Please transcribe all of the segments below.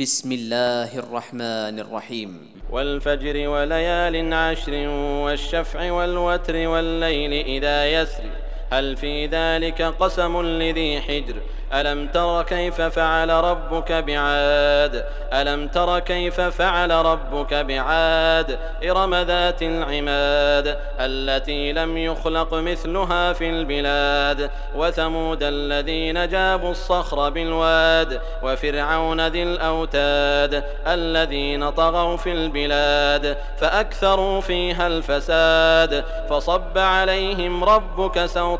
بسم الله الرحمن الرحيم. والفجر وليال عشر والشفع والوتر والليل إذا يسر. هل في ذلك قسم لذي حجر؟ ألم تر كيف فعل ربك بعاد؟ ألم تر كيف فعل ربك بعاد؟ إرم ذات العماد التي لم يخلق مثلها في البلاد وثمود الذين جابوا الصخر بالواد وفرعون ذي الأوتاد الذين طغوا في البلاد فأكثروا فيها الفساد فصب عليهم ربك سوط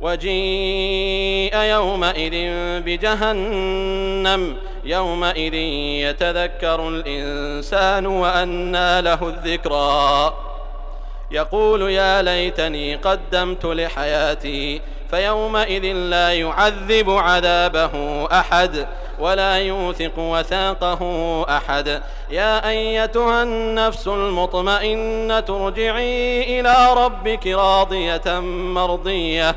وجيء يومئذ بجهنم. يومئذ يتذكر الإنسان وأنى له الذكرى. يقول يا ليتني قدمت لحياتي فيومئذ لا يعذب عذابه أحد ولا يوثق وثاقه أحد. يا أيتها النفس المطمئنة ارجعي إلى ربك راضية مرضية.